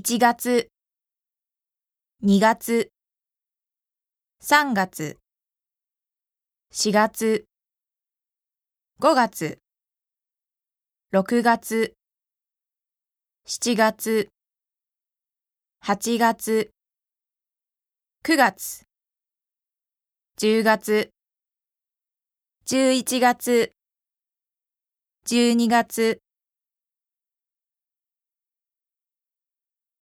1月、2月、3月、4月、5月、6月、7月、8月、9月、10月、11月、12月、